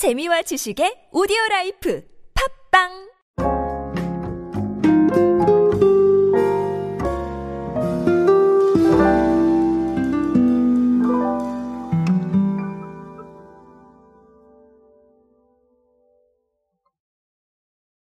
재미와 지식의 오디오 라이프 팟빵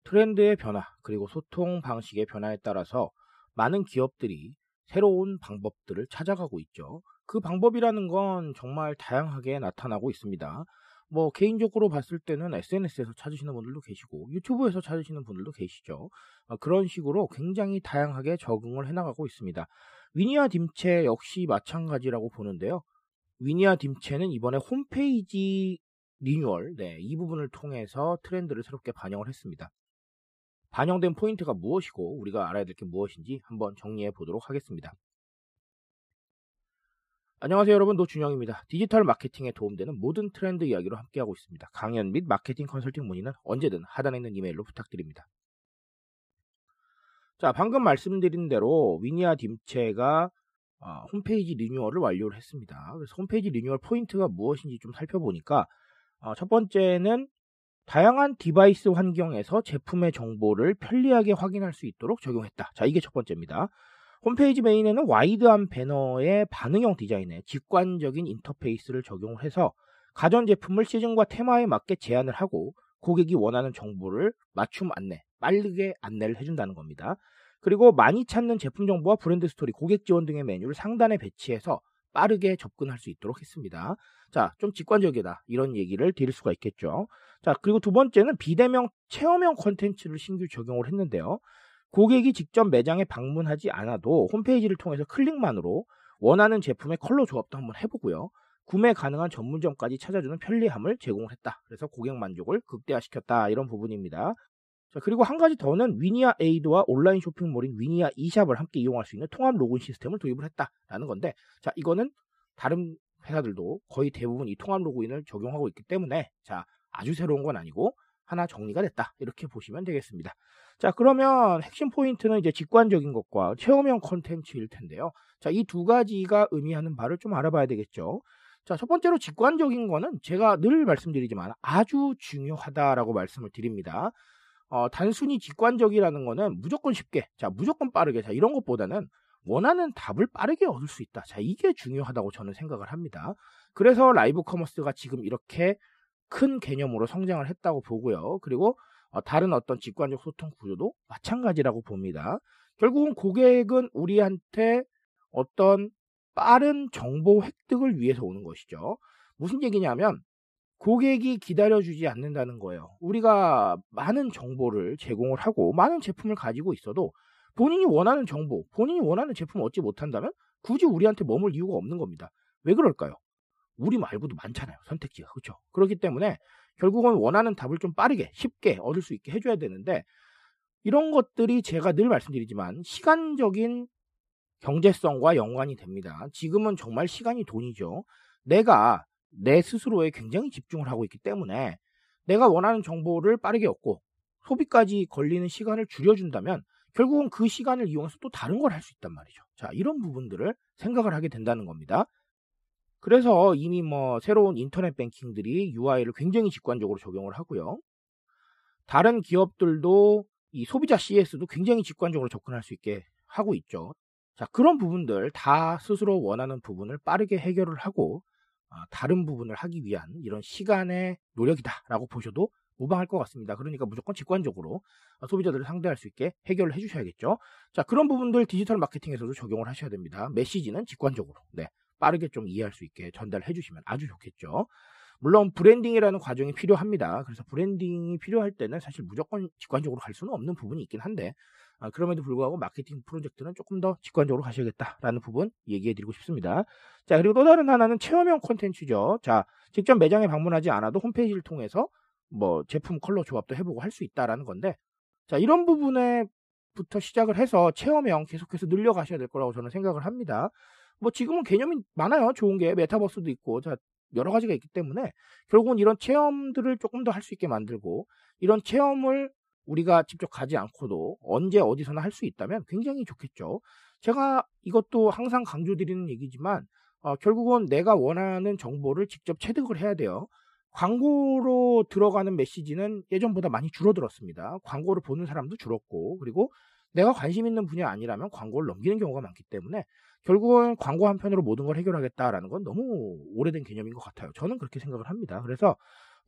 트렌드의 변화, 그리고 소통 방식의 변화에 따라서 많은 기업들이 새로운 방법들을 찾아가고 있죠. 그 방법이라는 건 정말 다양하게 나타나고 있습니다. 뭐 개인적으로 봤을 때는 SNS에서 찾으시는 분들도 계시고 유튜브에서 찾으시는 분들도 계시죠. 어, 그런 식으로 굉장히 다양하게 적응을 해나가고 있습니다. 위니아 딤채 역시 마찬가지라고 보는데요. 위니아 딤채는 이번에 홈페이지 리뉴얼, 네, 이 부분을 통해서 트렌드를 새롭게 반영을 했습니다. 반영된 포인트가 무엇이고 우리가 알아야 될 게 무엇인지 한번 정리해 보도록 하겠습니다. 안녕하세요 여러분 노준영입니다. 디지털 마케팅에 도움되는 모든 트렌드 이야기로 함께하고 있습니다. 강연 및 마케팅 컨설팅 문의는 언제든 하단에 있는 이메일로 부탁드립니다. 자 방금 말씀드린 대로 위니아 딤채가 어, 홈페이지 리뉴얼을 완료를 했습니다. 그래서 홈페이지 리뉴얼 포인트가 무엇인지 좀 살펴보니까 어, 첫 번째는 다양한 디바이스 환경에서 제품의 정보를 편리하게 확인할 수 있도록 적용했다. 자, 이게 첫 번째입니다. 홈페이지 메인에는 와이드한 배너의 반응형 디자인에 직관적인 인터페이스를 적용을 해서 가전제품을 시즌과 테마에 맞게 제안을 하고 고객이 원하는 정보를 맞춤 안내, 빠르게 안내를 해준다는 겁니다. 그리고 많이 찾는 제품 정보와 브랜드 스토리, 고객 지원 등의 메뉴를 상단에 배치해서 빠르게 접근할 수 있도록 했습니다. 자, 좀 직관적이다. 이런 얘기를 드릴 수가 있겠죠. 자, 그리고 두 번째는 비대면 체험형 콘텐츠를 신규 적용을 했는데요. 고객이 직접 매장에 방문하지 않아도 홈페이지를 통해서 클릭만으로 원하는 제품의 컬러 조합도 한번 해보고요. 구매 가능한 전문점까지 찾아주는 편리함을 제공을 했다. 그래서 고객 만족을 극대화시켰다. 이런 부분입니다. 자, 그리고 한 가지 더는 위니아 에이드와 온라인 쇼핑몰인 위니아 이샵을 함께 이용할 수 있는 통합 로그인 시스템을 도입을 했다라는 건데, 자, 이거는 다른 회사들도 거의 대부분 이 통합 로그인을 적용하고 있기 때문에, 자, 아주 새로운 건 아니고, 하나 정리가 됐다. 이렇게 보시면 되겠습니다. 자, 그러면 핵심 포인트는 이제 직관적인 것과 체험형 컨텐츠일 텐데요. 자, 이 두 가지가 의미하는 바를 좀 알아봐야 되겠죠. 자, 첫 번째로 직관적인 거는 제가 늘 말씀드리지만 아주 중요하다라고 말씀을 드립니다. 어, 단순히 직관적이라는 거는 무조건 쉽게, 자, 무조건 빠르게, 자, 이런 것보다는 원하는 답을 빠르게 얻을 수 있다. 자, 이게 중요하다고 저는 생각을 합니다. 그래서 라이브 커머스가 지금 이렇게 큰 개념으로 성장을 했다고 보고요. 그리고 어, 다른 어떤 직관적 소통 구조도 마찬가지라고 봅니다. 결국은 고객은 우리한테 어떤 빠른 정보 획득을 위해서 오는 것이죠. 무슨 얘기냐면 고객이 기다려주지 않는다는 거예요. 우리가 많은 정보를 제공을 하고 많은 제품을 가지고 있어도 본인이 원하는 정보, 본인이 원하는 제품을 얻지 못한다면 굳이 우리한테 머물 이유가 없는 겁니다. 왜 그럴까요? 우리 말고도 많잖아요. 선택지가. 그렇죠? 그렇기 때문에 결국은 원하는 답을 좀 빠르게, 쉽게 얻을 수 있게 해줘야 되는데 이런 것들이 제가 늘 말씀드리지만 시간적인 경제성과 연관이 됩니다. 지금은 정말 시간이 돈이죠. 내가 내 스스로에 굉장히 집중을 하고 있기 때문에 내가 원하는 정보를 빠르게 얻고 소비까지 걸리는 시간을 줄여준다면 결국은 그 시간을 이용해서 또 다른 걸 할 수 있단 말이죠. 자, 이런 부분들을 생각을 하게 된다는 겁니다. 그래서 이미 뭐 새로운 인터넷 뱅킹들이 UI를 굉장히 직관적으로 적용을 하고요. 다른 기업들도 이 소비자 CS도 굉장히 직관적으로 접근할 수 있게 하고 있죠. 자, 그런 부분들 다 스스로 원하는 부분을 빠르게 해결을 하고 어, 다른 부분을 하기 위한 이런 시간의 노력이다라고 보셔도 무방할 것 같습니다. 그러니까 무조건 직관적으로 어, 소비자들을 상대할 수 있게 해결을 해주셔야겠죠. 자, 그런 부분들 디지털 마케팅에서도 적용을 하셔야 됩니다. 메시지는 직관적으로, 네, 빠르게 좀 이해할 수 있게 전달해 주시면 아주 좋겠죠. 물론 브랜딩이라는 과정이 필요합니다. 그래서 브랜딩이 필요할 때는 사실 무조건 직관적으로 갈 수는 없는 부분이 있긴 한데 아, 그럼에도 불구하고 마케팅 프로젝트는 조금 더 직관적으로 가셔야겠다라는 부분 얘기해 드리고 싶습니다. 자, 그리고 또 다른 하나는 체험형 콘텐츠죠. 자, 직접 매장에 방문하지 않아도 홈페이지를 통해서 뭐 제품 컬러 조합도 해보고 할 수 있다라는 건데 자, 이런 부분에 부터 시작을 해서 체험형 계속해서 늘려가셔야 될 거라고 저는 생각을 합니다. 뭐 지금은 개념이 많아요. 좋은 게 메타버스도 있고 자, 여러 가지가 있기 때문에 결국은 이런 체험들을 조금 더 할 수 있게 만들고 이런 체험을 우리가 직접 가지 않고도 언제 어디서나 할 수 있다면 굉장히 좋겠죠. 제가 이것도 항상 강조드리는 얘기지만 어, 결국은 내가 원하는 정보를 직접 체득을 해야 돼요. 광고로 들어가는 메시지는 예전보다 많이 줄어들었습니다. 광고를 보는 사람도 줄었고, 그리고 내가 관심 있는 분야 아니라면 광고를 넘기는 경우가 많기 때문에 결국은 광고 한 편으로 모든 걸 해결하겠다라는 건 너무 오래된 개념인 것 같아요. 저는 그렇게 생각을 합니다. 그래서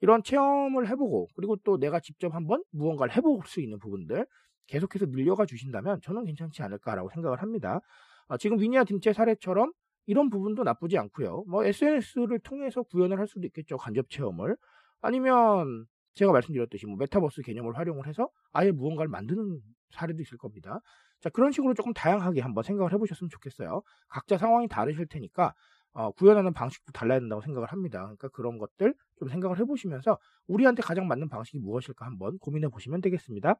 이런 체험을 해보고 그리고 또 내가 직접 한번 무언가를 해볼 수 있는 부분들 계속해서 늘려가 주신다면 저는 괜찮지 않을까라고 생각을 합니다. 아, 지금 위니아 딤체 사례처럼 이런 부분도 나쁘지 않고요. 뭐 SNS를 통해서 구현을 할 수도 있겠죠. 간접 체험을. 아니면 제가 말씀드렸듯이 뭐 메타버스 개념을 활용을 해서 아예 무언가를 만드는 사례도 있을 겁니다. 자, 그런 식으로 조금 다양하게 한번 생각을 해보셨으면 좋겠어요. 각자 상황이 다르실 테니까 어, 구현하는 방식도 달라야 된다고 생각을 합니다. 그러니까 그런 것들 좀 생각을 해보시면서 우리한테 가장 맞는 방식이 무엇일까 한번 고민해 보시면 되겠습니다.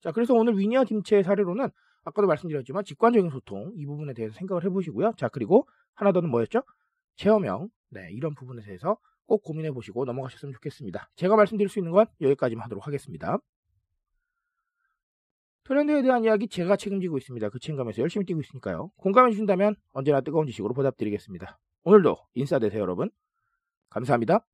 자, 그래서 오늘 위니아 김치의 사례로는 아까도 말씀드렸지만 직관적인 소통 이 부분에 대해서 생각을 해보시고요. 자, 그리고 하나 더는 뭐였죠? 체험형. 네, 이런 부분에 대해서 꼭 고민해 보시고 넘어가셨으면 좋겠습니다. 제가 말씀드릴 수 있는 건 여기까지만 하도록 하겠습니다. 트렌드에 대한 이야기 제가 책임지고 있습니다. 그 책임감에서 열심히 뛰고 있으니까요. 공감해 주신다면 언제나 뜨거운 지식으로 보답드리겠습니다. 오늘도 인싸 되세요, 여러분. 감사합니다.